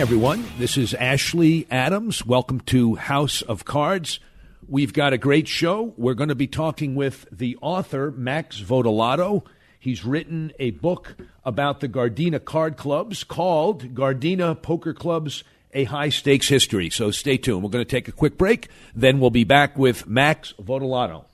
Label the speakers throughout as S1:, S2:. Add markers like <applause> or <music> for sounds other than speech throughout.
S1: Everyone. This is Ashley Adams. Welcome to House of Cards. We've got a great show. We're going to be talking with the author, Max Votolato. He's written a book about the Gardena card clubs called Gardena Poker Clubs A High Stakes History. So stay tuned. We're going to take a quick break. Then we'll be back with Max Votolato.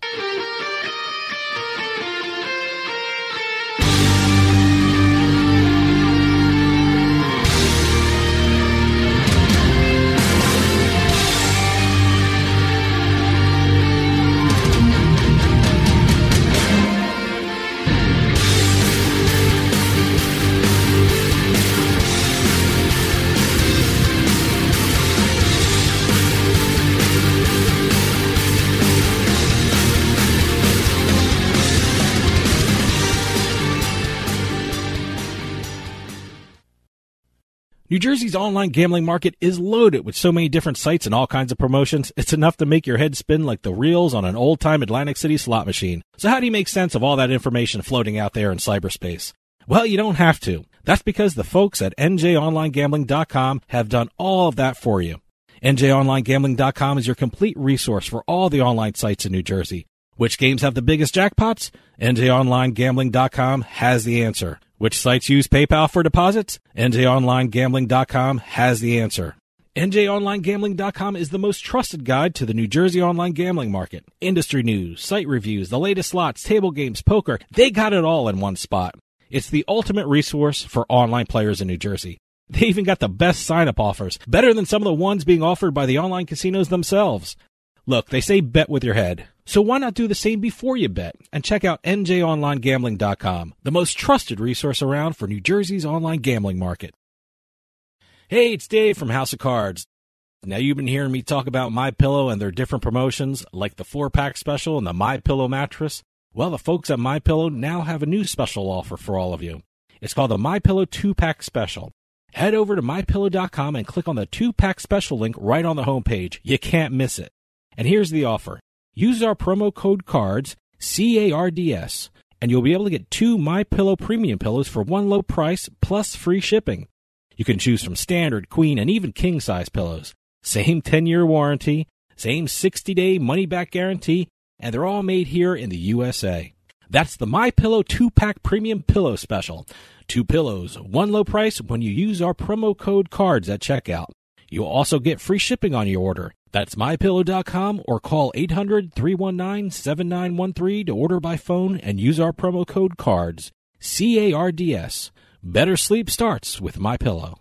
S2: New Jersey's online gambling market is loaded with so many different sites and all kinds of promotions, it's enough to make your head spin like the reels on an old time Atlantic City slot machine. So, how do you make sense of all that information floating out there in cyberspace? Well, you don't have to. That's because the folks at NJOnlineGambling.com have done all of that for you. NJOnlineGambling.com is your complete resource for all the online sites in New Jersey. Which games have the biggest jackpots? NJOnlineGambling.com has the answer. Which sites use PayPal for deposits? NJOnlineGambling.com has the answer. NJOnlineGambling.com is the most trusted guide to the New Jersey online gambling market. Industry news, site reviews, the latest slots, table games, poker, they got it all in one spot. It's the ultimate resource for online players in New Jersey. They even got the best sign up offers, better than some of the ones being offered by the online casinos themselves. Look, they say bet with your head. So why not do the same before you bet and check out njonlinegambling.com, the most trusted resource around for New Jersey's online gambling market. Hey, it's Dave from House of Cards. Now you've been hearing me talk about My Pillow and their different promotions like the 4-pack special and the My Pillow mattress. Well, the folks at My Pillow now have a new special offer for all of you. It's called the My Pillow 2-pack special. Head over to mypillow.com and click on the 2-pack special link right on the homepage. You can't miss it. And here's the offer. Use our promo code CARDS, C A R D S, and you'll be able to get two My Pillow premium pillows for one low price plus free shipping. You can choose from standard, queen, and even king size pillows. Same 10 year warranty, same 60 day money back guarantee, and they're all made here in the USA. That's the My Pillow 2 pack premium pillow special. Two pillows, one low price when you use our promo code CARDS at checkout. You'll also get free shipping on your order. That's mypillow.com or call 800 319 7913 to order by phone and use our promo code CARDS. C A R D S. Better sleep starts with My Pillow.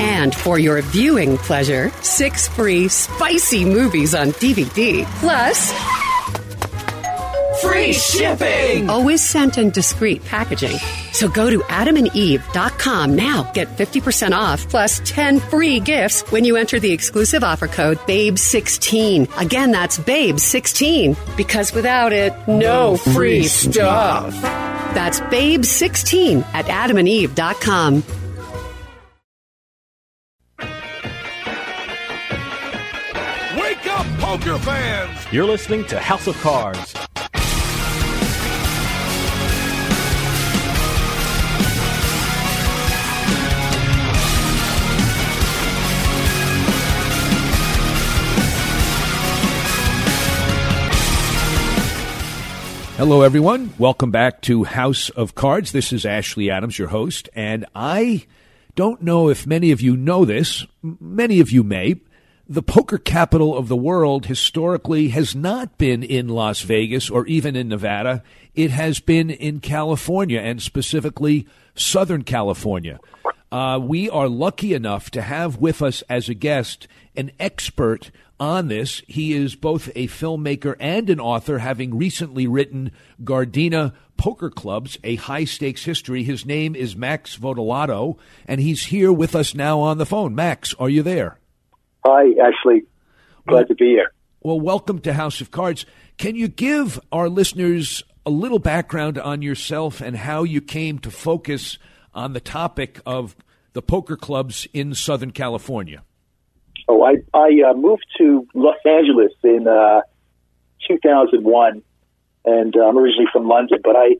S3: And for your viewing pleasure, six free spicy movies on DVD. Plus, free shipping! Always sent in discreet packaging. So go to adamandeve.com now. Get 50% off plus 10 free gifts when you enter the exclusive offer code BABE16. Again, that's BABE16. Because without it, no free stuff. That's BABE16 at adamandeve.com.
S4: Wake up, poker fans!
S1: You're listening to House of Cards. Hello, everyone. Welcome back to House of Cards. This is Ashley Adams, your host, and I don't know if many of you know this. Many of you may. The poker capital of the world historically has not been in Las Vegas or even in Nevada. It has been in California and specifically Southern California. Uh, we are lucky enough to have with us as a guest an expert on this. He is both a filmmaker and an author, having recently written Gardena Poker Clubs, a high stakes history. His name is Max Votolato, and he's here with us now on the phone. Max, are you there?
S5: Hi, Ashley. Glad well, to be here.
S1: Well, welcome to House of Cards. Can you give our listeners a little background on yourself and how you came to focus on the topic of the poker clubs in Southern California?
S5: Oh, I I uh, moved to Los Angeles in uh, 2001, and uh, I'm originally from London. But I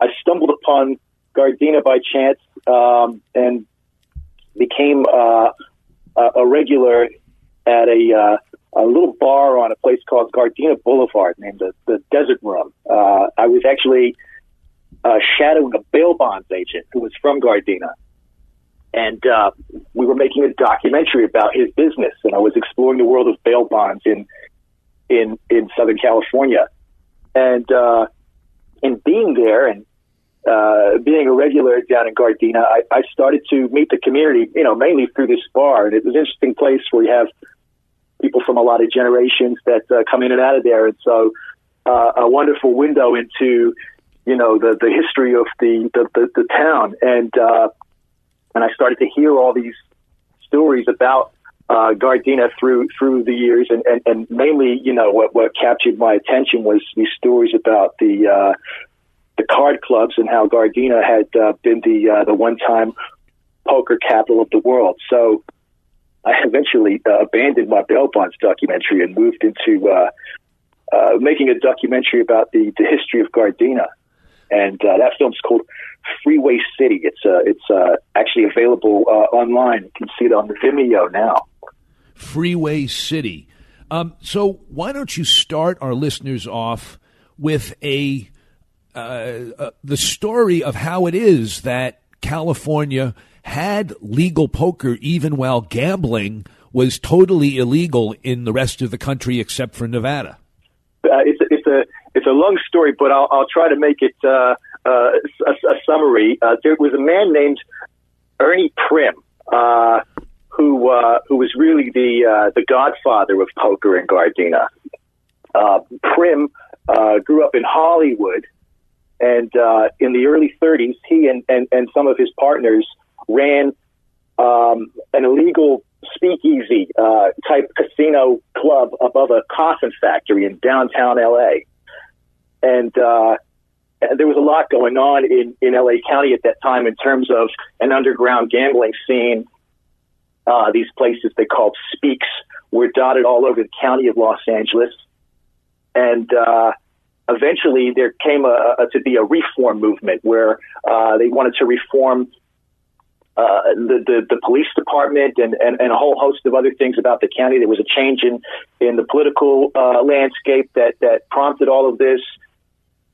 S5: I stumbled upon Gardena by chance um, and became uh, a regular at a uh, a little bar on a place called Gardena Boulevard named the, the Desert Room. Uh, I was actually shadowing a bail bonds agent who was from Gardena. And uh, we were making a documentary about his business, and I was exploring the world of bail bonds in in in Southern California, and uh, in being there and uh, being a regular down in Gardena, I, I started to meet the community, you know, mainly through this bar, and it was an interesting place where you have people from a lot of generations that uh, come in and out of there, and so uh, a wonderful window into you know the the history of the the, the, the town. And uh, and I started to hear all these stories about uh, Gardena through through the years, and, and, and mainly, you know, what what captured my attention was these stories about the uh, the card clubs and how Gardena had uh, been the uh, the one time poker capital of the world. So I eventually uh, abandoned my bail bonds documentary and moved into uh, uh, making a documentary about the the history of Gardena, and uh, that film's called Freeway City. It's uh, it's uh, actually available online. You can see it on the Vimeo now.
S1: Freeway City. Um, so why don't you start our listeners off with a the story of how it is that California had legal poker even while gambling was totally illegal in the rest of the country except for Nevada.
S5: Uh, it's it's a it's a long story, but I'll I'll try to make it uh, a, a, summary. Uh, there was a man named Ernie Primm, uh, who uh, who was really the uh, the godfather of poker in Gardena. Uh, Primm uh, grew up in Hollywood, and uh, in the early 30s, he and, and, and some of his partners ran um, an illegal speakeasy uh, type casino club above a coffin factory in downtown LA. And uh, there was a lot going on in, in LA County at that time in terms of an underground gambling scene. Uh, these places they called speaks were dotted all over the county of Los Angeles. And, uh, eventually there came a, a, to be a reform movement where, uh, they wanted to reform, uh, the, the, the police department and, and, and a whole host of other things about the county. There was a change in, in the political, uh, landscape that, that prompted all of this.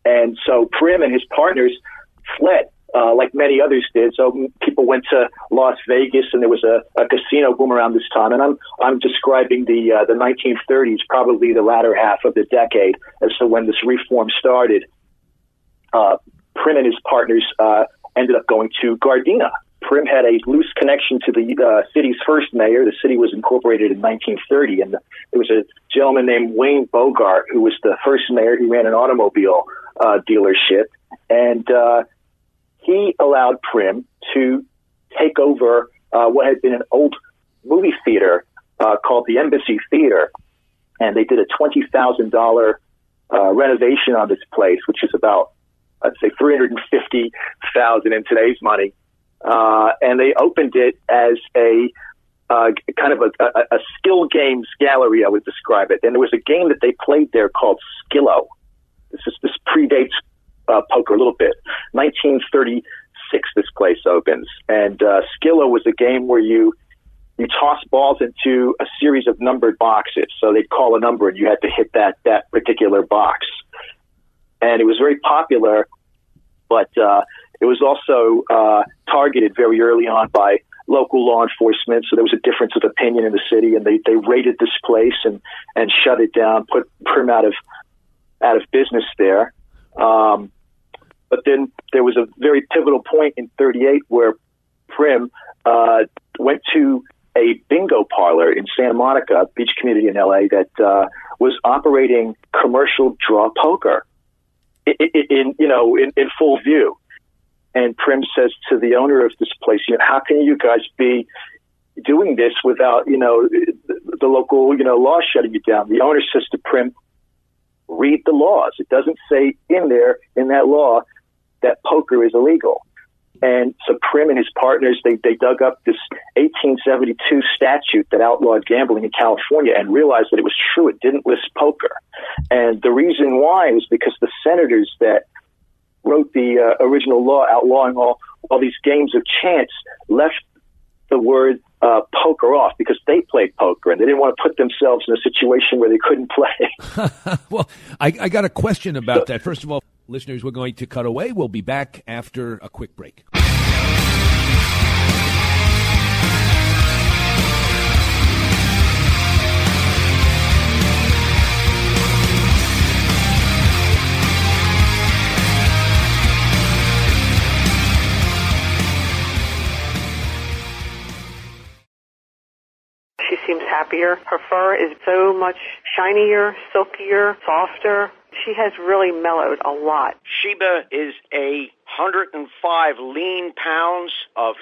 S5: And so Primm and his partners fled, uh, like many others did. So people went to Las Vegas, and there was a, a casino boom around this time. And I'm I'm describing the uh, the 1930s, probably the latter half of the decade, as to when this reform started. Uh, Primm and his partners uh, ended up going to Gardena. Primm had a loose connection to the uh, city's first mayor. The city was incorporated in 1930, and there was a gentleman named Wayne Bogart who was the first mayor. He ran an automobile uh, dealership, and uh, he allowed Primm to take over uh, what had been an old movie theater uh, called the Embassy Theater, and they did a twenty thousand dollar uh, renovation on this place, which is about I'd say three hundred and fifty thousand in today's money, uh, and they opened it as a uh, kind of a, a, a skill games gallery, I would describe it. And there was a game that they played there called Skillo, this is this predates uh, poker a little bit. 1936, this place opens, and uh, Skillo was a game where you you toss balls into a series of numbered boxes. So they'd call a number, and you had to hit that that particular box. And it was very popular, but uh, it was also uh, targeted very early on by local law enforcement. So there was a difference of opinion in the city, and they they raided this place and and shut it down, put Primm out of out of business there. Um, but then there was a very pivotal point in '38 where Primm uh, went to a bingo parlor in Santa Monica, beach community in LA, that uh, was operating commercial draw poker in, in you know in, in full view. And Primm says to the owner of this place, you know, how can you guys be doing this without, you know, the, local, you know, law shutting you down? The owner says to Primm, read the laws. It doesn't say in there, in that law, that poker is illegal. And so Primm and his partners, they, they dug up this 1872 statute that outlawed gambling in California and realized that it was true. It didn't list poker. And the reason why was because the senators that wrote the uh, original law outlawing all, all these games of chance left the word uh, poker off because they played poker and they didn't want to put themselves in a situation where they couldn't play. <laughs> <laughs>
S1: well, I, I, got a question about so, that. First of all, listeners, we're going to cut away. We'll be back after a quick break.
S6: Happier. Her fur is so much shinier, silkier, softer. She has really mellowed a lot.
S7: Sheba is a 105 lean pounds of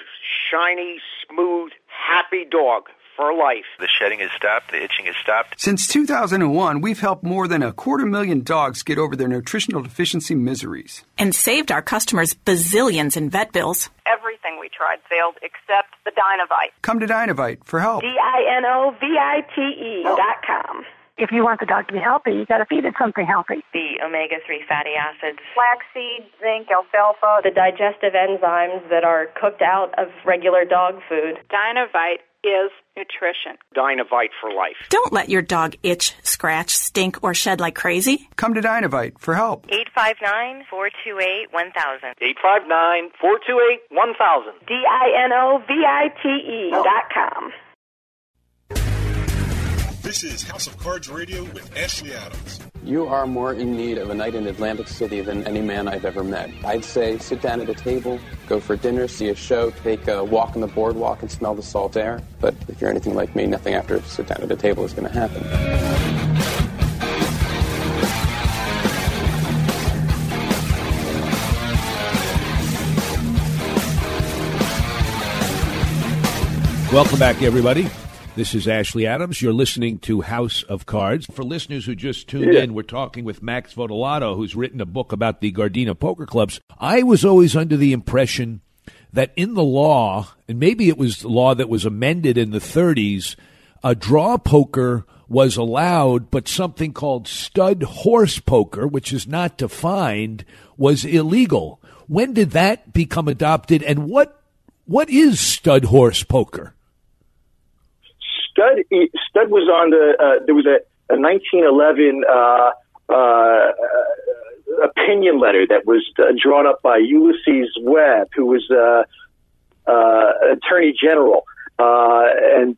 S7: shiny, smooth, happy dog for life.
S8: The shedding has stopped, the itching has stopped.
S9: Since 2001, we've helped more than a quarter million dogs get over their nutritional deficiency miseries.
S10: And saved our customers bazillions in vet bills.
S11: Everything we tried failed except the Dinovite.
S9: Come to Dinovite for help.
S11: D I N O V I T E oh. dot com.
S12: If you want the dog to be healthy, you got to feed it something healthy.
S13: The omega 3 fatty acids,
S11: flaxseed, zinc, alfalfa,
S13: the digestive enzymes that are cooked out of regular dog food.
S11: Dinovite is nutrition.
S7: Dinovite for life.
S10: Don't let your dog itch, scratch, stink, or shed like crazy.
S9: Come to Dinovite for help.
S13: 859 428 1000.
S7: 859 428 1000.
S11: D I N O V I T E dot com.
S14: This is House of Cards Radio with Ashley Adams.
S15: You are more in need of a night in Atlantic City than any man I've ever met. I'd say sit down at a table, go for dinner, see a show, take a walk on the boardwalk, and smell the salt air. But if you're anything like me, nothing after sit down at a table is going to happen.
S1: Welcome back, everybody. This is Ashley Adams. You're listening to House of Cards. For listeners who just tuned yeah. in, we're talking with Max Votolato, who's written a book about the Gardena poker clubs. I was always under the impression that in the law, and maybe it was the law that was amended in the 30s, a draw poker was allowed, but something called stud horse poker, which is not defined, was illegal. When did that become adopted, and what what is stud horse poker?
S5: Stud Stud was on the uh, there was a, a 1911 uh, uh, opinion letter that was uh, drawn up by Ulysses Webb, who was uh, uh, Attorney General, and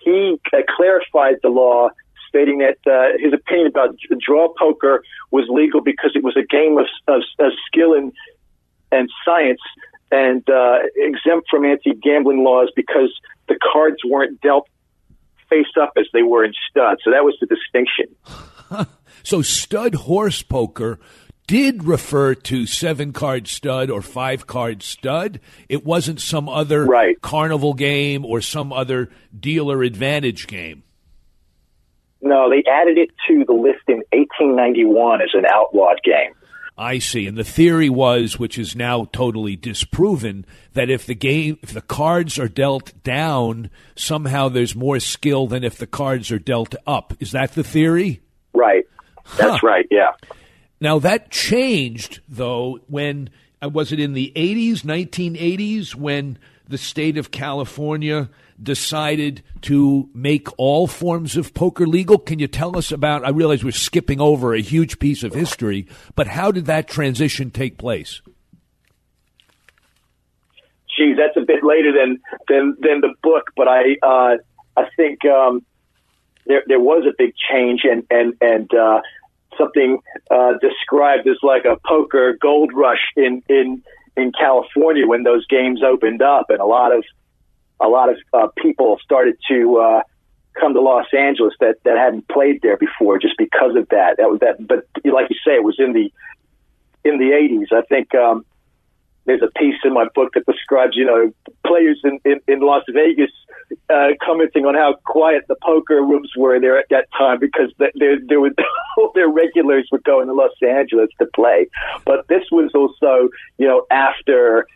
S5: he clarified the law stating that uh, his opinion about draw poker was legal because it was a game of, of, of skill and and science, and uh, exempt from anti-gambling laws because the cards weren't dealt face up as they were in stud. So that was the distinction. <laughs>
S1: so stud horse poker did refer to seven card stud or five card stud. It wasn't some other
S5: right.
S1: carnival game or some other dealer advantage game.
S5: No, they added it to the list in 1891 as an outlawed game.
S1: I see. And the theory was, which is now totally disproven, that if the game, if the cards are dealt down, somehow there's more skill than if the cards are dealt up. Is that the theory?
S5: Right. That's huh. right. Yeah.
S1: Now that changed though when uh, was it in the 80s, 1980s when the state of California decided to make all forms of poker legal. Can you tell us about? I realize we're skipping over a huge piece of history, but how did that transition take place?
S5: geez, that's a bit later than than than the book, but I uh, I think um, there there was a big change and and and uh, something uh, described as like a poker gold rush in in in California when those games opened up, and a lot of a lot of uh, people started to uh, come to Los Angeles that that hadn't played there before, just because of that. That was that. But like you say, it was in the in the 80s. I think um, there's a piece in my book that describes, you know, players in, in, in Las Vegas uh, commenting on how quiet the poker rooms were there at that time because there, there were <laughs> their regulars were going to Los Angeles to play. But this was also, you know, after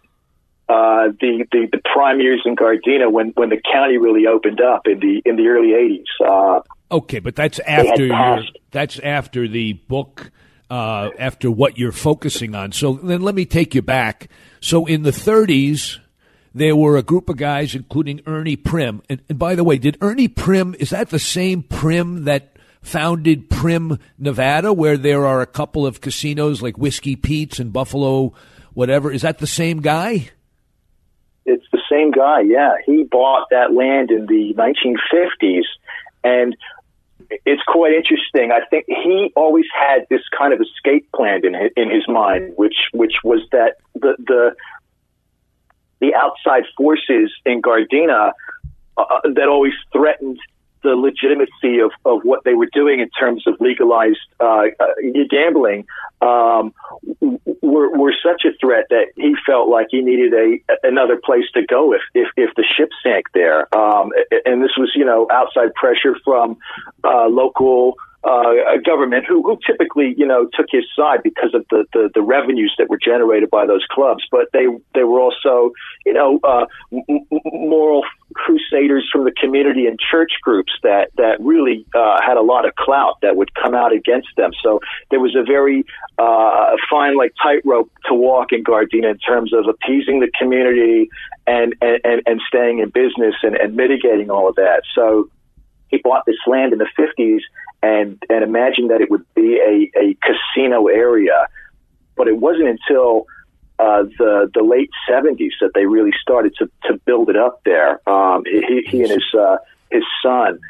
S5: uh, the, the the prime years in Gardena when when the county really opened up in the in the early '80s. Uh,
S1: okay, but that's after your, that's after the book uh, after what you're focusing on. So then let me take you back. So in the 30s, there were a group of guys, including Ernie Primm. And, and by the way, did Ernie Primm, is that the same Primm that founded Primm, Nevada, where there are a couple of casinos like Whiskey Pete's and Buffalo, whatever? Is that the same guy?
S5: It's the same guy, yeah. He bought that land in the 1950s. And it's quite interesting. I think he always had this kind of escape plan in his, in his mind, which which was that the the the outside forces in Gardena uh, that always threatened the legitimacy of, of what they were doing in terms of legalized uh, uh, gambling um, were, were such a threat that he felt like he needed a another place to go if if, if the ship sank there. Um, and this was you know outside pressure from uh, local uh, government who, who typically, you know, took his side because of the, the, the revenues that were generated by those clubs. But they, they were also, you know, uh, m- moral crusaders from the community and church groups that, that really, uh, had a lot of clout that would come out against them. So there was a very, uh, fine, like tightrope to walk in Gardena in terms of appeasing the community and, and, and staying in business and, and mitigating all of that. So, he bought this land in the 50s and, and imagined that it would be a, a casino area. But it wasn't until uh, the the late 70s that they really started to, to build it up there. Um, he, he and his uh, his son,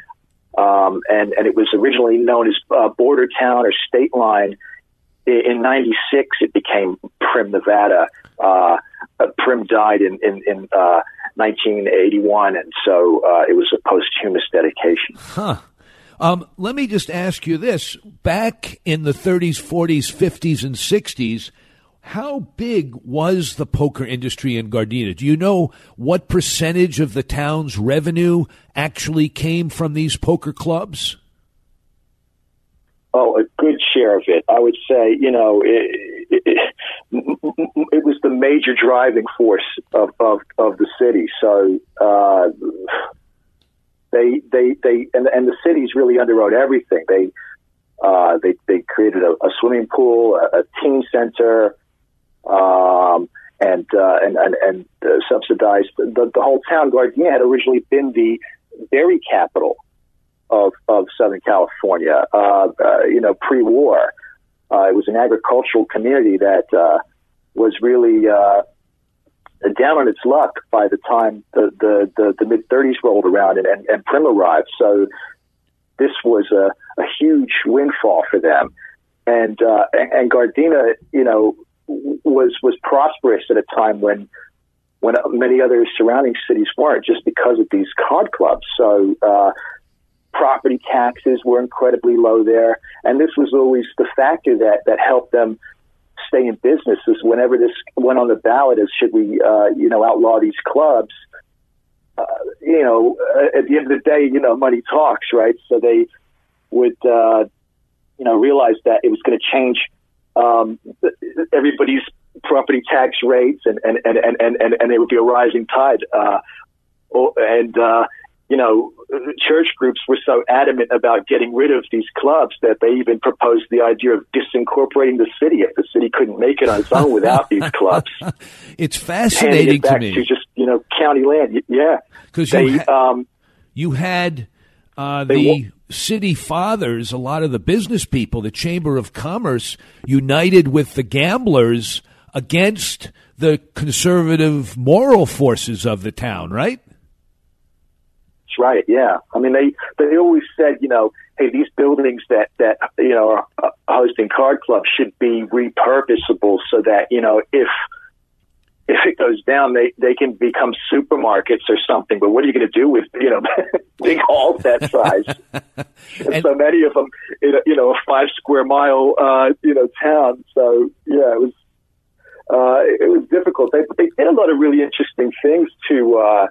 S5: um, and and it was originally known as uh, Border Town or State Line. In '96, it became Primm, Nevada. Uh, Primm died in in, in uh, 1981, and so uh, it was a posthumous dedication.
S1: Huh. Um, let me just ask you this: back in the 30s, 40s, 50s, and 60s, how big was the poker industry in Gardena? Do you know what percentage of the town's revenue actually came from these poker clubs?
S5: Oh, a good share of it. I would say, you know, it, it, it was the major driving force of, of, of the city. So, uh, they, they, they, and, and the cities really underwrote everything. They, uh, they, they created a, a swimming pool, a, a teen center, um, and, uh, and, and, and uh, subsidized the, the whole town. Gardena had originally been the dairy capital of, of Southern California, uh, uh, you know, pre-war. Uh, it was an agricultural community that uh, was really uh, down on its luck by the time the, the, the, the mid 30s rolled around and, and, and Primm arrived. So this was a, a huge windfall for them. And, uh, and Gardena, you know, was, was prosperous at a time when, when many other surrounding cities weren't just because of these card clubs. So, uh, property taxes were incredibly low there. And this was always the factor that, that helped them stay in business is whenever this went on the ballot as should we, uh, you know, outlaw these clubs, uh, you know, uh, at the end of the day, you know, money talks, right? So they would, uh, you know, realize that it was going to change um, everybody's property tax rates and, and, and, and, and, and it would be a rising tide. Uh, and, uh, you know, church groups were so adamant about getting rid of these clubs that they even proposed the idea of disincorporating the city if the city couldn't make it on its own without these clubs. <laughs>
S1: it's fascinating
S5: it back
S1: to me.
S5: To just you know county land, yeah,
S1: because you, ha- um, you had uh, the city fathers, a lot of the business people, the Chamber of Commerce, united with the gamblers against the conservative moral forces of the town, right?
S5: That's right. Yeah. I mean, they they always said, you know, hey, these buildings that that you know are hosting card clubs should be repurposable so that you know if if it goes down, they they can become supermarkets or something. But what are you going to do with you know <laughs> big halls that size? <laughs> and, and so many of them, in a, you know, a five square mile uh, you know town. So yeah, it was uh, it was difficult. They they did a lot of really interesting things to. Uh,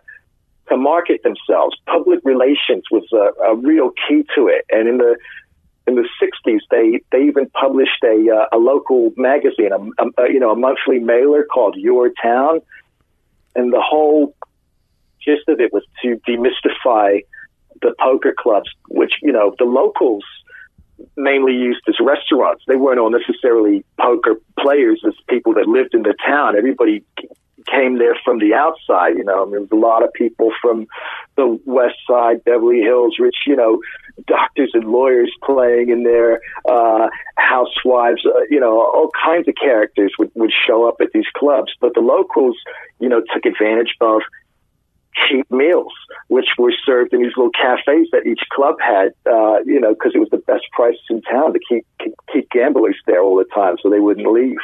S5: to market themselves. Public relations was a, a real key to it. And in the in the 60s, they, they even published a, uh, a local magazine, a, a, you know, a monthly mailer called Your Town. And the whole gist of it was to demystify the poker clubs, which, you know, the locals mainly used as restaurants. They weren't all necessarily poker players as people that lived in the town. Everybody came there from the outside. You know, I mean, there was a lot of people from the West Side, Beverly Hills, rich, you know, doctors and lawyers playing in there, uh, housewives, uh, you know, all kinds of characters would, would show up at these clubs. But the locals, you know, took advantage of cheap meals, which were served in these little cafes that each club had, uh, you know, because it was the best prices in town to keep, keep keep gamblers there all the time, so they wouldn't leave.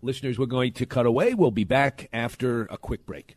S1: Listeners, we're going to cut away. We'll be back after a quick break.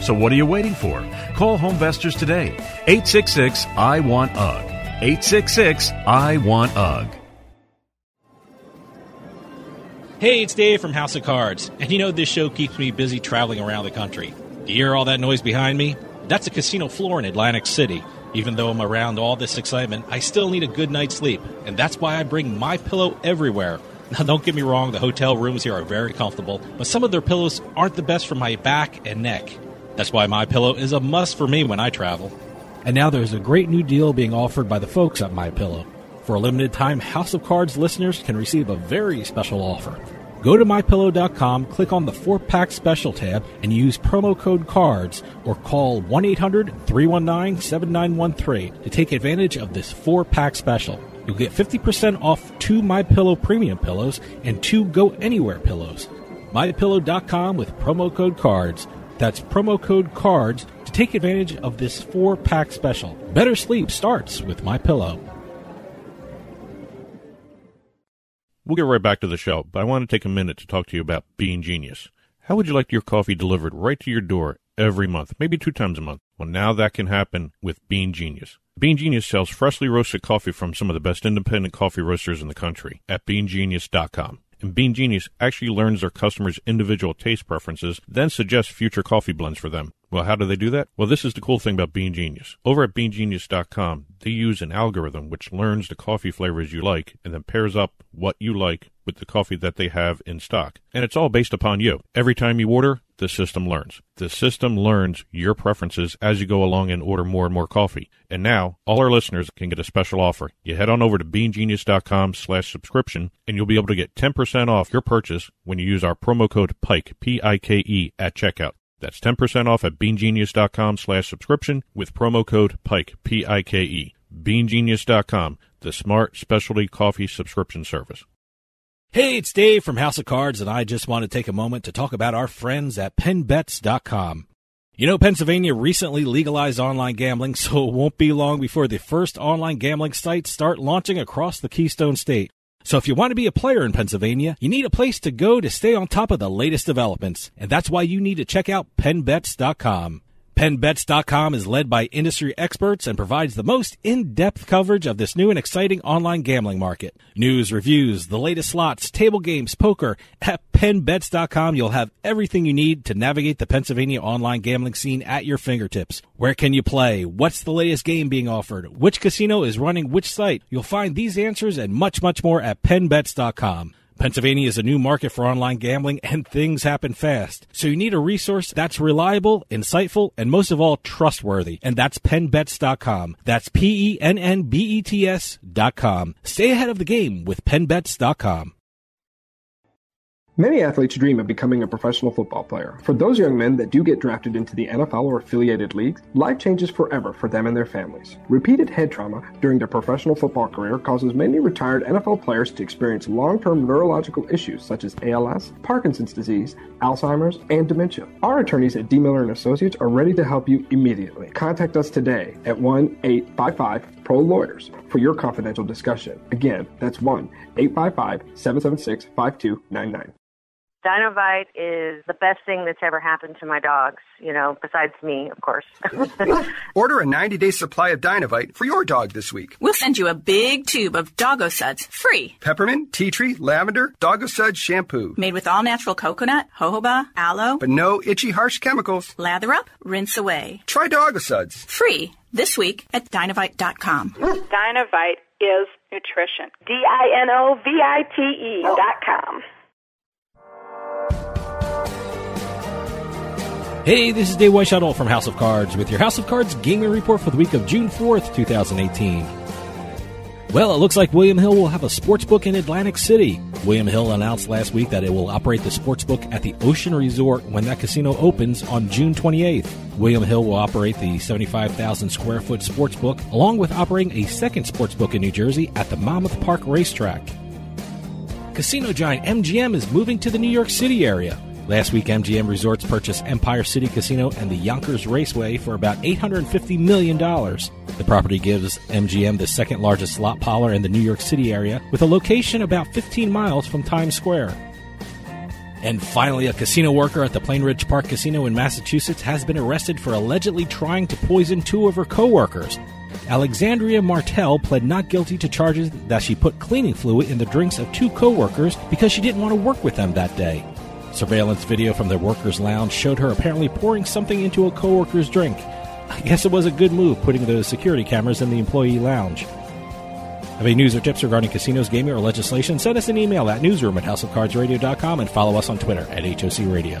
S16: So what are you waiting for? Call Homevestors today. 866 I want UGG. 866 I want UGG.
S2: Hey, it's Dave from House of Cards. And you know this show keeps me busy traveling around the country. Do you hear all that noise behind me? That's a casino floor in Atlantic City. Even though I'm around all this excitement, I still need a good night's sleep, and that's why I bring my pillow everywhere. <laughs> Now, don't get me wrong, the hotel rooms here are very comfortable, but some of their pillows aren't the best for my back and neck. That's why My Pillow is a must for me when I travel. And now there's a great new deal being offered by the folks at My Pillow. For a limited time, House of Cards listeners can receive a very special offer. Go to mypillow.com, click on the 4-pack special tab and use promo code CARDS or call 1-800-319-7913 to take advantage of this 4-pack special. You'll get 50% off two My Pillow premium pillows and two Go Anywhere pillows. mypillow.com with promo code CARDS. That's promo code CARDS to take advantage of this four pack special. Better sleep starts with My Pillow.
S17: We'll get right back to the show, but I want to take a minute to talk to you about Bean Genius. How would you like your coffee delivered right to your door every month, maybe two times a month? Well, now that can happen with Bean Genius. Bean Genius sells freshly roasted coffee from some of the best independent coffee roasters in the country at beangenius.com and Bean Genius actually learns their customers' individual taste preferences, then suggests future coffee blends for them. Well, how do they do that? Well, this is the cool thing about Bean Genius. Over at beangenius.com, they use an algorithm which learns the coffee flavors you like and then pairs up what you like with the coffee that they have in stock. And it's all based upon you. Every time you order, the system learns. The system learns your preferences as you go along and order more and more coffee. And now, all our listeners can get a special offer. You head on over to beangenius.com slash subscription and you'll be able to get 10% off your purchase when you use our promo code PIKE, P-I-K-E, at checkout. That's 10% off at beangenius.com slash subscription with promo code PIKE, P-I-K-E. Beangenius.com, the smart specialty coffee subscription service.
S2: Hey, it's Dave from House of Cards, and I just want to take a moment to talk about our friends at PennBets.com. You know, Pennsylvania recently legalized online gambling, <laughs> so it won't be long before the first online gambling sites start launching across the Keystone State. So if you want to be a player in Pennsylvania, you need a place to go to stay on top of the latest developments. And that's why you need to check out PennBets.com. PennBets.com is led by industry experts and provides the most in-depth coverage of this new and exciting online gambling market. News, reviews, the latest slots, table games, poker. At PennBets.com, you'll have everything you need to navigate the Pennsylvania online gambling scene at your fingertips. Where can you play? What's the latest game being offered? Which casino is running which site? You'll find these answers and much, much more at PennBets.com. Pennsylvania is a new market for online gambling and things happen fast. So you need a resource that's reliable, insightful, and most of all, trustworthy. And that's PennBets.com. That's P-E-N-N-B-E-T-S dot. Stay ahead of the game with PennBets.com.
S18: Many athletes dream of becoming a professional football player. For those young men that do get drafted into the NFL or affiliated leagues, life changes forever for them and their families. Repeated head trauma during their professional football career causes many retired NFL players to experience long term neurological issues such as ALS, Parkinson's disease, Alzheimer's, and dementia. Our attorneys at D. Miller and Associates are ready to help you immediately. Contact us today at 1 855 Pro Lawyers for your confidential discussion. Again, that's 1 855 776 5299.
S19: Dinovite is the best thing that's ever happened to my dogs, you know, besides me, of course. <laughs>
S9: Order a 90 day supply of Dinovite for your dog this week.
S10: We'll send you a big tube of Doggo Suds free.
S9: Peppermint, tea tree, lavender, Doggo Suds shampoo.
S10: Made with all natural coconut, jojoba, aloe,
S9: But no itchy, harsh chemicals.
S10: lather up, rinse away.
S9: Try Doggo Suds.
S10: Free this week at Dinovite.com.
S11: Dinovite is nutrition. D I N O V I T E dot com.
S2: Hey, this is Dave Weishuttle from House of Cards with your House of Cards gaming report for the week of June 4th, 2018. Well, it looks like William Hill will have a sports book in Atlantic City. William Hill announced last week that it will operate the sports book at the Ocean Resort when that casino opens on June 28th. William Hill will operate the 75,000 square foot sports book along with operating a second sports book in New Jersey at the Monmouth Park Racetrack. Casino giant MGM is moving to the New York City area. Last week, MGM Resorts purchased Empire City Casino and the Yonkers Raceway for about $850 million. The property gives MGM the second largest slot parlor in the New York City area, with a location about 15 miles from Times Square. And finally, a casino worker at the Plainridge Park Casino in Massachusetts has been arrested for allegedly trying to poison two of her coworkers. Alexandria Martell pled not guilty to charges that she put cleaning fluid in the drinks of two coworkers because she didn't want to work with them that day. Surveillance video from the workers' lounge showed her apparently pouring something into a coworker's drink. I guess it was a good move putting the security cameras in the employee lounge. Have any news or tips regarding casinos, gaming, or legislation? Send us an email at newsroom at houseofcardsradio.com and follow us on Twitter at HOC Radio.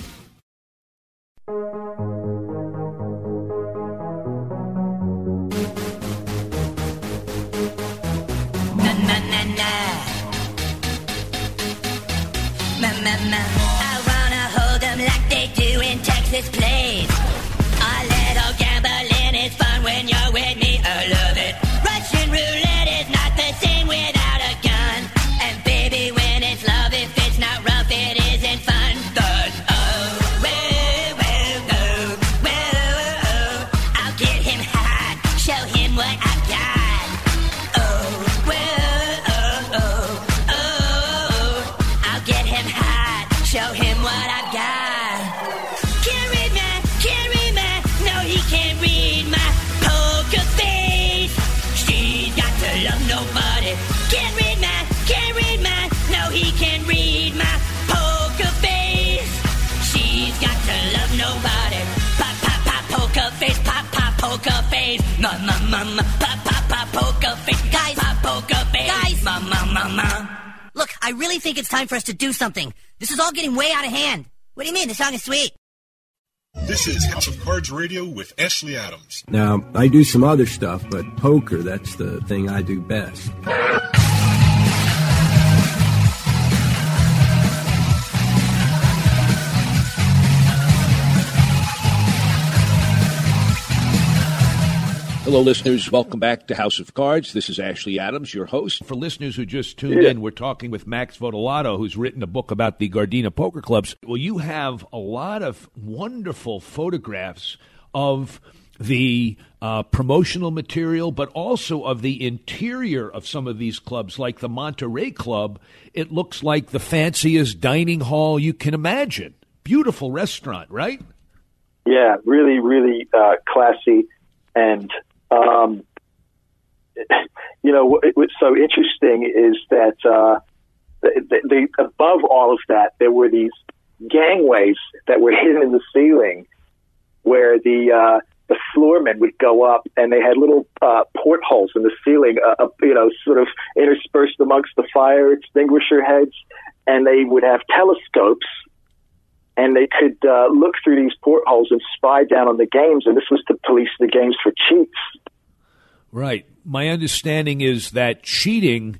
S20: I wanna hold 'em like they do in Texas plays. A little gambling is fun when you're with me. I love it.
S21: I really think it's time for us to do something. This is all getting way out of hand. What do you mean? The song is sweet.
S14: This is House of Cards Radio with Ashley Adams.
S22: Now, I do some other stuff, but poker, that's the thing I do best.
S1: Hello, listeners. Welcome back to House of Cards. This is Ashley Adams, your host. For listeners who just tuned
S5: Yeah.
S1: in, we're talking with Max Votolato, who's written a book about the Gardena Poker Clubs. Well, you have a lot of wonderful photographs of the uh, promotional material, but also of the interior of some of these clubs, like the Monterey Club. It looks like the fanciest dining hall you can imagine. Beautiful restaurant, right?
S5: Yeah, really, really uh, classy, and um, you know what's so interesting is that uh, the, the, the, above all of that, there were these gangways that were <laughs> hidden in the ceiling, where the uh, the floormen would go up, and they had little uh, portholes in the ceiling, uh, you know, sort of interspersed amongst the fire extinguisher heads, and they would have telescopes and they could uh, look through these portholes and spy down on the games. And this was to police the games for cheats.
S1: Right. My understanding is that cheating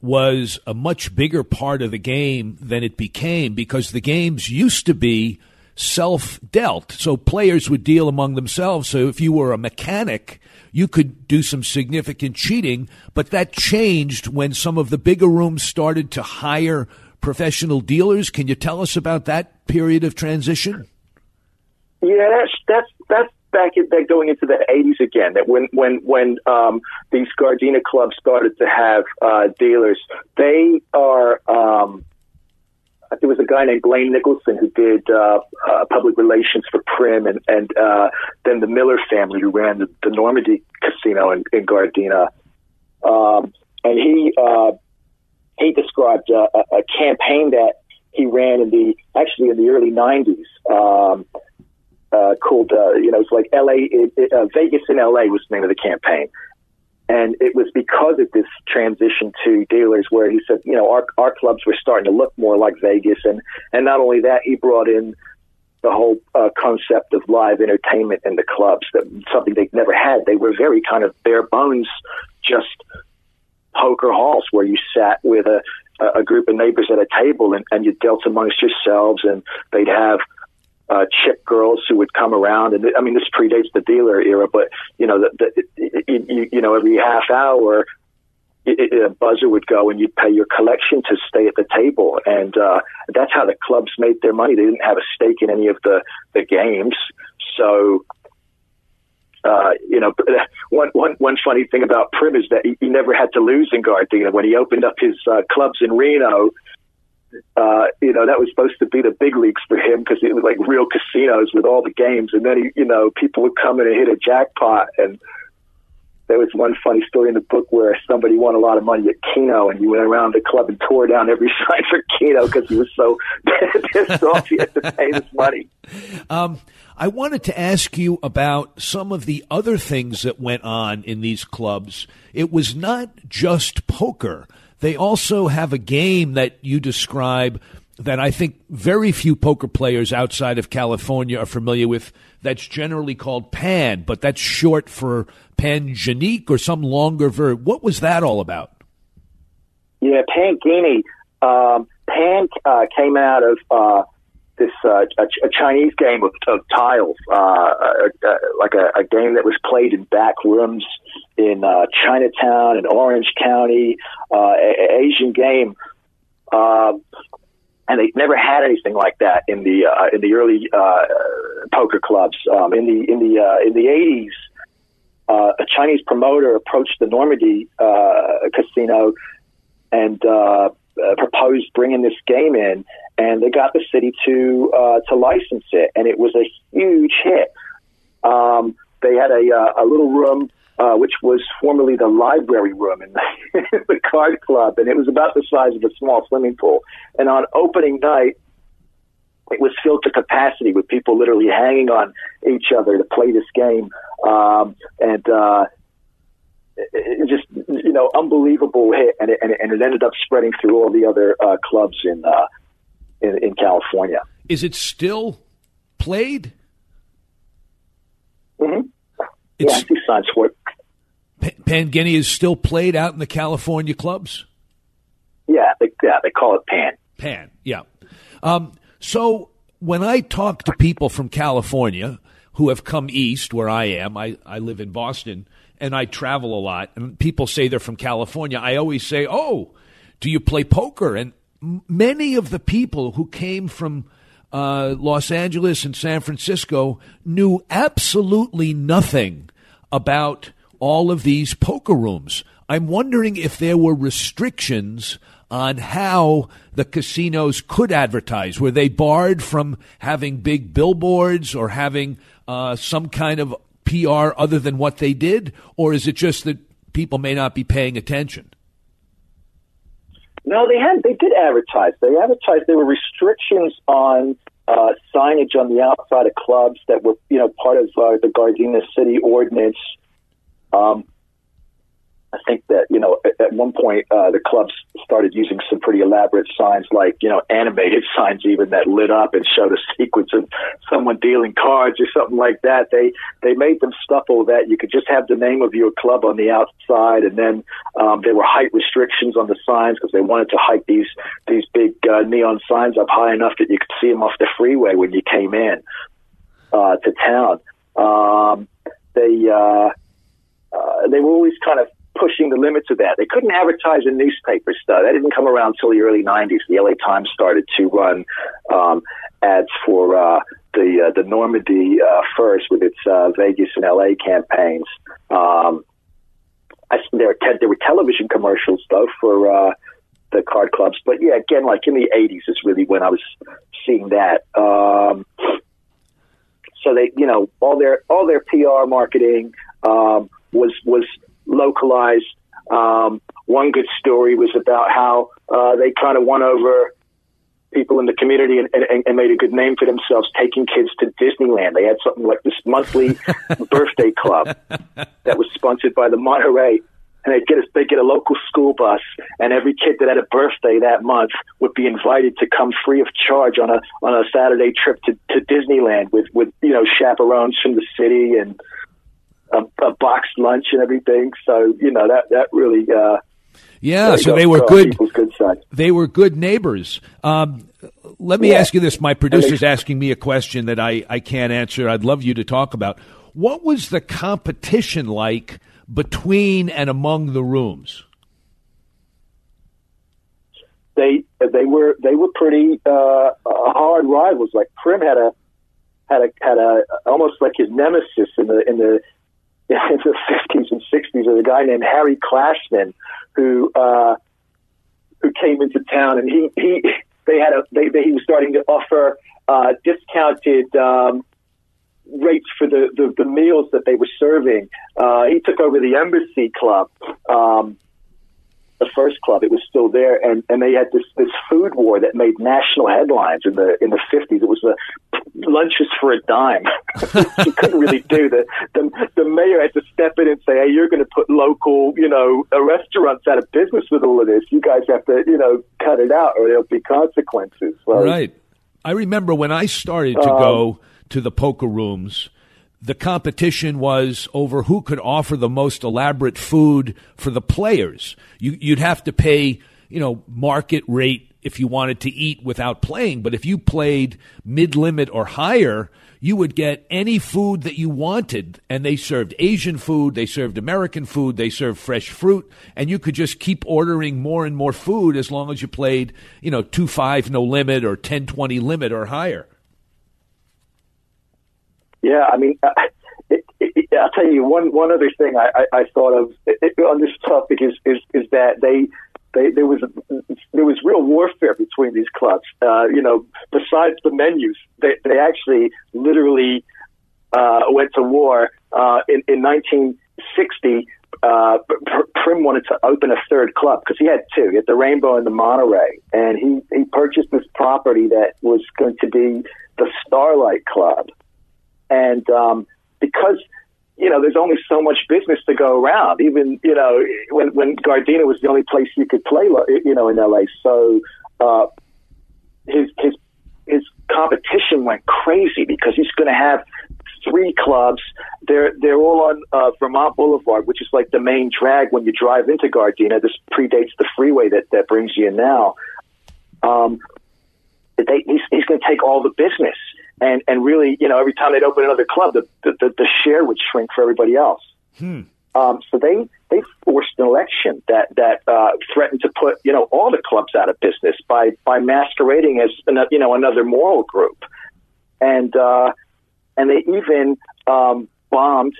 S1: was a much bigger part of the game than it became because the games used to be self dealt. So players would deal among themselves. So if you were a mechanic, you could do some significant cheating, but that changed when some of the bigger rooms started to hire professional dealers. Can you tell us about that period of transition?
S5: Yeah, that's that's that's back in, back going into the '80s again. That when when when um, these Gardena clubs started to have uh, dealers, they are. Um, there was a guy named Blaine Nicholson who did uh, uh, public relations for Primm, and and uh, then the Miller family who ran the, the Normandy Casino in, in Gardena, um, and he uh, he described a, a campaign that he ran in the actually in the early '90s. Um, uh, called, uh, you know, it's like LA, it, it, uh, Vegas in LA was the name of the campaign. And it was because of this transition to dealers where he said, you know, our, our clubs were starting to look more like Vegas. And, and not only that, he brought in the whole uh, concept of live entertainment in the clubs, that something they'd never had. They were very kind of bare bones, just poker halls where you sat with a, a group of neighbors at a table and, and you dealt amongst yourselves and they'd have uh, chick girls who would come around, and I mean this predates the dealer era, but you know, the, the, you, you know, every half hour it, it, a buzzer would go, and you'd pay your collection to stay at the table, and uh, that's how the clubs made their money. They didn't have a stake in any of the the games, so. Uh, you know, <laughs> one, one, one funny thing about Primm is that he, he never had to lose in Gardena. When he opened up his uh, clubs in Reno, uh, you know, that was supposed to be the big leagues for him because it was like real casinos with all the games. And then, he, you know, people would come in and hit a jackpot. And there was one funny story in the book where somebody won a lot of money at Keno and he went around the club and tore down every <laughs> sign for Keno because he was so <laughs> pissed off he had to pay this money.
S1: Um, I wanted to ask you about some of the other things that went on in these clubs. It was not just poker. They also have a game that you describe that I think very few poker players outside of California are familiar with. That's generally called Pan, but that's short for Panguingue or some longer verb. What was that all about?
S5: Yeah, Panguingue. Um, Pan uh, came out of uh, this uh, a, a Chinese game of, of tiles, uh, like a, a game that was played in back rooms in uh, Chinatown and Orange County, uh, Asian game. Uh, and they never had anything like that in the uh, in the early uh, poker clubs. Um, in the in the uh, in the eighties, uh, a Chinese promoter approached the Normandy uh, casino and uh, uh, proposed bringing this game in, and they got the city to uh, to license it, and it was a huge hit. Um, they had a uh, a little room uh, which was formerly the library room in the, <laughs> the card club, and it was about the size of a small swimming pool. And on opening night, it was filled to capacity with people literally hanging on each other to play this game. Um, and uh, it, it just you know unbelievable hit, and it, and it, and it ended up spreading through all the other uh, clubs in, uh, in in California.
S1: Is it still played?
S5: Mm-hmm. yeah, I see signs for it.
S1: Pa- Panguingue is still played out in the California clubs.
S5: Yeah, they, yeah, they call it pan.
S1: Pan, yeah. Um, so when I talk to people from California who have come east, where I am, I, I live in Boston, and I travel a lot, and people say they're from California, I always say, "Oh, do you play poker?" And many of the people who came from uh, Los Angeles and San Francisco knew absolutely nothing about all of these poker rooms. I'm wondering if there were restrictions on how the casinos could advertise. Were they barred from having big billboards or having uh, some kind of PR other than what they did? Or is it just that people may not be paying attention?
S5: No, they had. They did advertise. They advertised. There were restrictions on uh, signage on the outside of clubs that were, you know, part of uh, the Gardena City ordinance. Um, I think that you know at, at one point uh, the clubs started using some pretty elaborate signs, like you know animated <laughs> signs even that lit up and showed a sequence of someone dealing cards or something like that. They they made them stuff that you could just have the name of your club on the outside, and then um, there were height restrictions on the signs because they wanted to hike these these big uh, neon signs up high enough that you could see them off the freeway when you came in uh, to town. Um, they uh, uh, they were always kind of pushing the limits of that. They couldn't advertise in newspapers, though. That didn't come around until the early 90s. The LA Times started to run um, ads for uh, the uh, the Normandy uh, first with its uh, Vegas and LA campaigns. Um, I, there, were te- there were television commercials, though, for uh, the card clubs. But yeah, again, like in the 80s is really when I was seeing that. Um, so they, you know, all their all their PR marketing um, was was localized. Um, one good story was about how uh, they kind of won over people in the community and, and, and made a good name for themselves taking kids to Disneyland. They had something like this monthly <laughs> birthday club that was sponsored by the Monterey. And they'd get a, they'd get a local school bus, and every kid that had a birthday that month would be invited to come free of charge on a on a Saturday trip to, to Disneyland with with you know chaperones from the city and a, a boxed lunch and everything. So you know that that really. Uh,
S1: Yeah,
S5: really
S1: so they were good.
S5: good.
S1: They were good neighbors. Um, let me
S5: Yeah.
S1: ask you this: My producer's
S5: they-
S1: asking me a question that I, I can't answer. I'd love you to talk about. What was the competition like between and among the rooms?
S5: they they were they were pretty uh, uh, hard rivals. Like Primm had a had a had a almost like his nemesis in the in the <laughs> in the fifties and sixties. There was a guy named Harry Clashman who uh, who came into town, and he he they had a they, they he was starting to offer uh, discounted. Um, rates for the, the, the meals that they were serving. Uh, he took over the Embassy Club, um, the first club. It was still there, and, and they had this, this food war that made national headlines in the in the fifties. It was the lunches for a dime. <laughs> you couldn't really do the, the the mayor had to step in and say, "Hey, you're going to put local, you know, restaurants out of business with all of this. You guys have to, you know, cut it out, or there'll be consequences." So,
S1: Right. I remember when I started to
S5: Um,
S1: go to the poker rooms, the competition was over who could offer the most elaborate food for the players. You, you'd have to pay, you know, market rate if you wanted to eat without playing. But if you played mid limit or higher, you would get any food that you wanted. And they served Asian food, they served American food, they served fresh fruit, and you could just keep ordering more and more food as long as you played, you know, 2 5 no limit or 10 20 limit or higher.
S5: Yeah, I mean, uh, it, it, I'll tell you one one other thing I, I, I thought of it, on this topic is is, is that they. They, there was there was real warfare between these clubs. Uh, you know, besides the menus, they, they actually literally uh, went to war uh, in, in 1960. Uh, Primm wanted to open a third club because he had two. He had the Rainbow and the Monterey, and he he purchased this property that was going to be the Starlight Club and um, because you know, there's only so much business to go around. Even you know, when when Gardena was the only place you could play, you know, in LA. So uh, his his his competition went crazy because he's going to have three clubs. They're they're all on uh, Vermont Boulevard, which is like the main drag when you drive into Gardena. This predates the freeway that that brings you in now. Um, they, he's, he's going to take all the business, and and really, you know, every time they'd open another club, the the, the, share would shrink for everybody else.
S1: Hmm.
S5: Um, so they they forced an election that that uh, threatened to put you know all the clubs out of business by by masquerading as you know another moral group, and uh, and they even um, bombed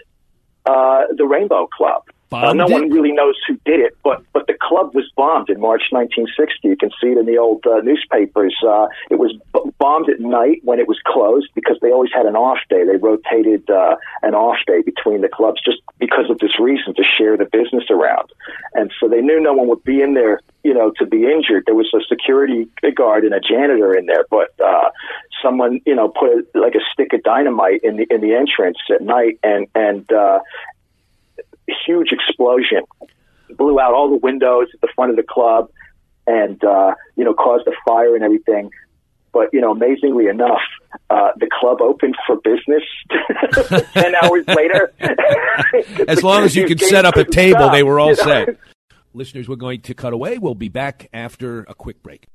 S5: uh, the Rainbow Club. Uh, no one really knows who did it, but but the club was bombed in March 1960. You can see it in the old uh, newspapers. Uh, it was b- bombed at night when it was closed because they always had an off day. They rotated uh, an off day between the clubs just because of this reason to share the business around. And so they knew no one would be in there, you know, to be injured. There was a security guard and a janitor in there, but uh, someone, you know, put a, like a stick of dynamite in the in the entrance at night, and and uh, huge explosion blew out all the windows at the front of the club and uh, you know caused a fire and everything. But you know, amazingly enough, uh, the club opened for business <laughs> ten hours later. <laughs>
S1: as long as you can set up a table, stop, they were all set. Know? <laughs> Listeners, we're going to cut away. We'll be back after a quick break.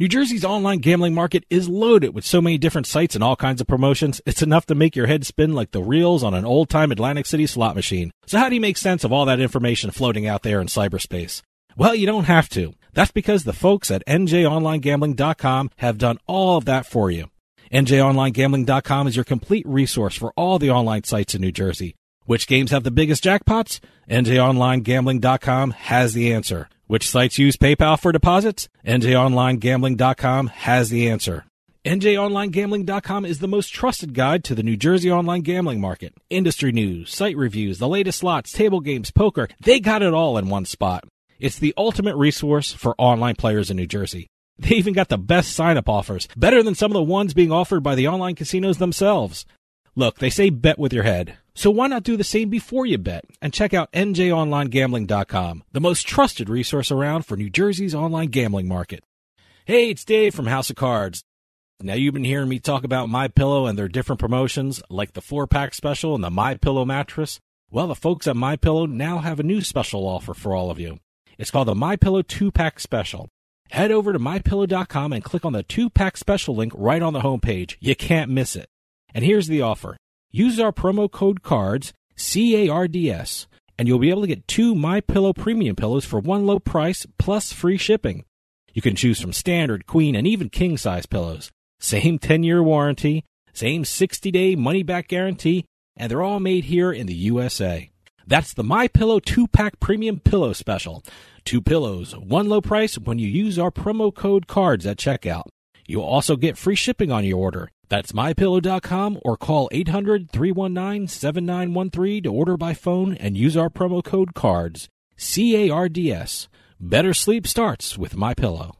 S2: New Jersey's online gambling market is loaded with so many different sites and all kinds of promotions. It's enough to make your head spin like the reels on an old time Atlantic City slot machine. So how do you make sense of all that information floating out there in cyberspace? Well, you don't have to. That's because the folks at NJOnlineGambling.com have done all of that for you. NJOnlineGambling.com is your complete resource for all the online sites in New Jersey. Which games have the biggest jackpots? NJOnlineGambling.com has the answer. Which sites use PayPal for deposits? NJOnlineGambling.com has the answer. NJOnlineGambling.com is the most trusted guide to the New Jersey online gambling market. Industry news, site reviews, the latest slots, table games, poker, they got it all in one spot. It's the ultimate resource for online players in New Jersey. They even got the best sign up offers, better than some of the ones being offered by the online casinos themselves. Look, they say bet with your head. So why not do the same before you bet and check out njonlinegambling.com, the most trusted resource around for New Jersey's online gambling market. Hey, it's Dave from House of Cards. Now you've been hearing me talk about My Pillow and their different promotions like the 4-pack special and the My Pillow mattress. Well, the folks at My Pillow now have a new special offer for all of you. It's called the My Pillow 2-pack special. Head over to mypillow.com and click on the 2-pack special link right on the homepage. You can't miss it. And here's the offer. Use our promo code CARDS, C A R D S, and you'll be able to get two My Pillow premium pillows for one low price plus free shipping. You can choose from standard, queen, and even king size pillows. Same 10 year warranty, same 60 day money back guarantee, and they're all made here in the USA. That's the My Pillow 2 pack premium pillow special. Two pillows, one low price when you use our promo code CARDS at checkout. You'll also get free shipping on your order. That's mypillow.com or call 800 319 7913 to order by phone and use our promo code CARDS. C A R D S. Better sleep starts with My Pillow.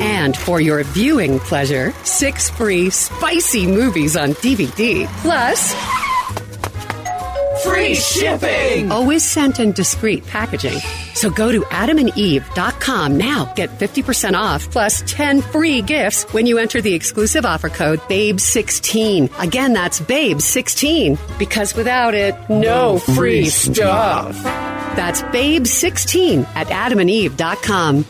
S3: And for your viewing pleasure, six free spicy movies on DVD. Plus,
S23: free shipping!
S3: Always sent in discreet packaging. So go to adamandeve.com now. Get 50% off plus 10 free gifts when you enter the exclusive offer code BABE16. Again, that's BABE16 because without it, no free stuff. That's BABE16 at adamandeve.com.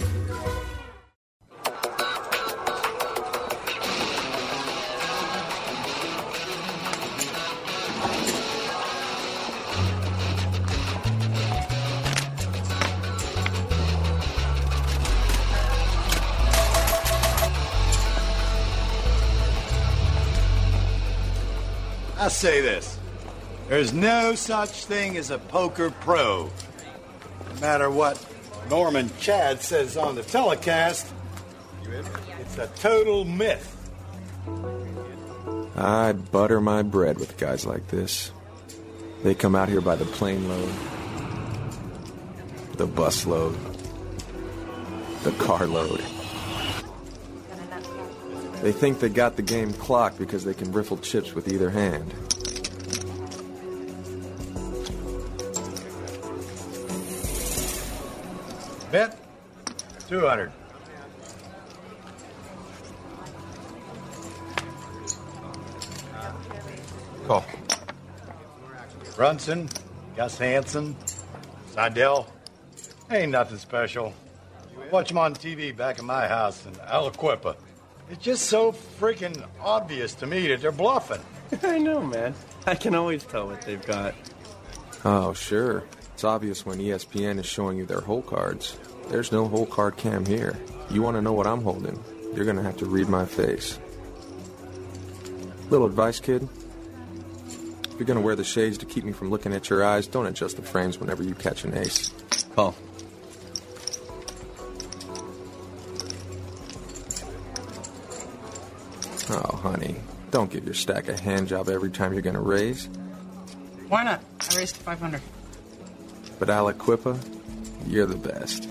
S24: say this. There's no such thing as a poker pro. No matter what Norman Chad says on the telecast, it's a total myth.
S25: I butter my bread with guys like this. They come out here by the plane load, the bus load, the car load. They think they got the game clocked because they can riffle chips with either hand.
S24: Bet 200. Call. Brunson, Gus Hansen, Seidel. Ain't nothing special. Watch them on TV back in my house in Aliquippa. It's just so freaking obvious to me that they're bluffing. <laughs>
S26: I know, man. I can always tell what they've got.
S25: Oh, sure. It's obvious when ESPN is showing you their hole cards. There's no hole card cam here. You want to know what I'm holding? You're going to have to read my face. Little advice, kid. If you're going to wear the shades to keep me from looking at your eyes, don't adjust the frames whenever you catch an ace.
S26: Call.
S25: Oh, honey. Don't give your stack a hand job every time you're going to raise.
S27: Why not? I raised to 500.
S25: But Aliquippa, you're the best.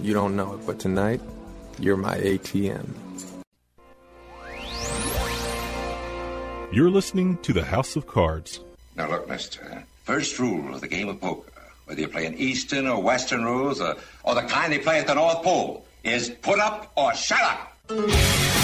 S25: You don't know it, but tonight, you're my ATM.
S16: You're listening to the House of Cards.
S28: Now look, mister. First rule of the game of poker, whether you're playing Eastern or Western rules, or, or the kind they play at the North Pole, is put up or shut up.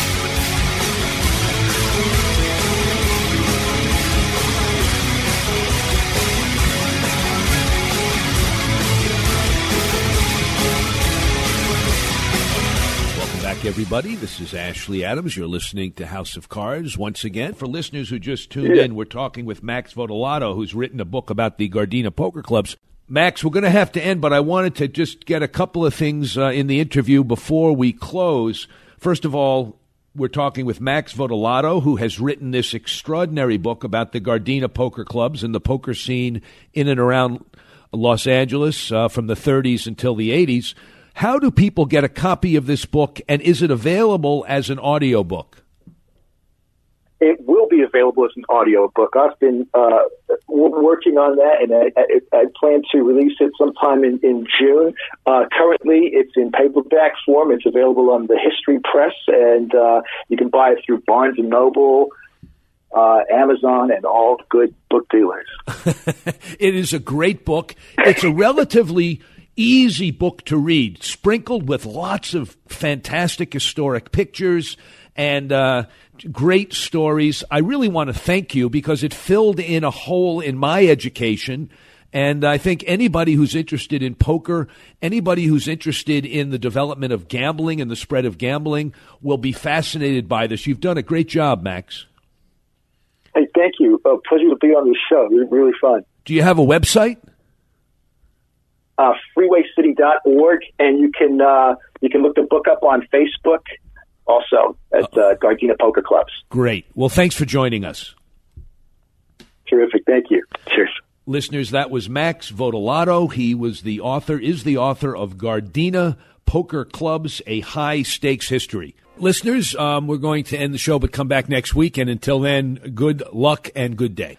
S1: Everybody. This is Ashley Adams. You're listening to House of Cards once again. For listeners who just tuned
S5: Yeah.
S1: in, we're talking with Max Votolato, who's written a book about the Gardena Poker Clubs. Max, we're going to have to end, but I wanted to just get a couple of things uh, in the interview before we close. First of all, we're talking with Max Votolato, who has written this extraordinary book about the Gardena poker clubs and the poker scene in and around Los Angeles uh, from the 30s until the 80s. How do people get a copy of this book, and is it available as an audiobook?
S5: It will be available as an audio book. I've been uh, working on that, and I, I, I plan to release it sometime in, in June. Uh, currently, it's in paperback form. It's available on the History Press, and uh, you can buy it through Barnes and Noble, uh, Amazon, and all good book dealers. <laughs>
S1: It is a great book. It's a relatively easy book to read, sprinkled with lots of fantastic historic pictures and uh, great stories. I really want to thank you because it filled in a hole in my education. And I think anybody who's interested in poker, anybody who's interested in the development of gambling and the spread of gambling will be fascinated by this. You've done a great job, Max.
S5: Hey, thank you. Uh, pleasure to be on the show. Really, really fun.
S1: Do you have a website?
S5: Uh, freewaycity.org, and you can uh, you can look the book up on Facebook, also at uh, Gardena Poker Clubs.
S1: Great. Well, thanks for joining us.
S5: Terrific. Thank you. Cheers.
S1: Listeners, that was Max Votolato. He was the author, is the author of Gardena Poker Clubs, a high stakes history. Listeners, um, we're going to end the show, but come back next week. And until then, good luck and good day.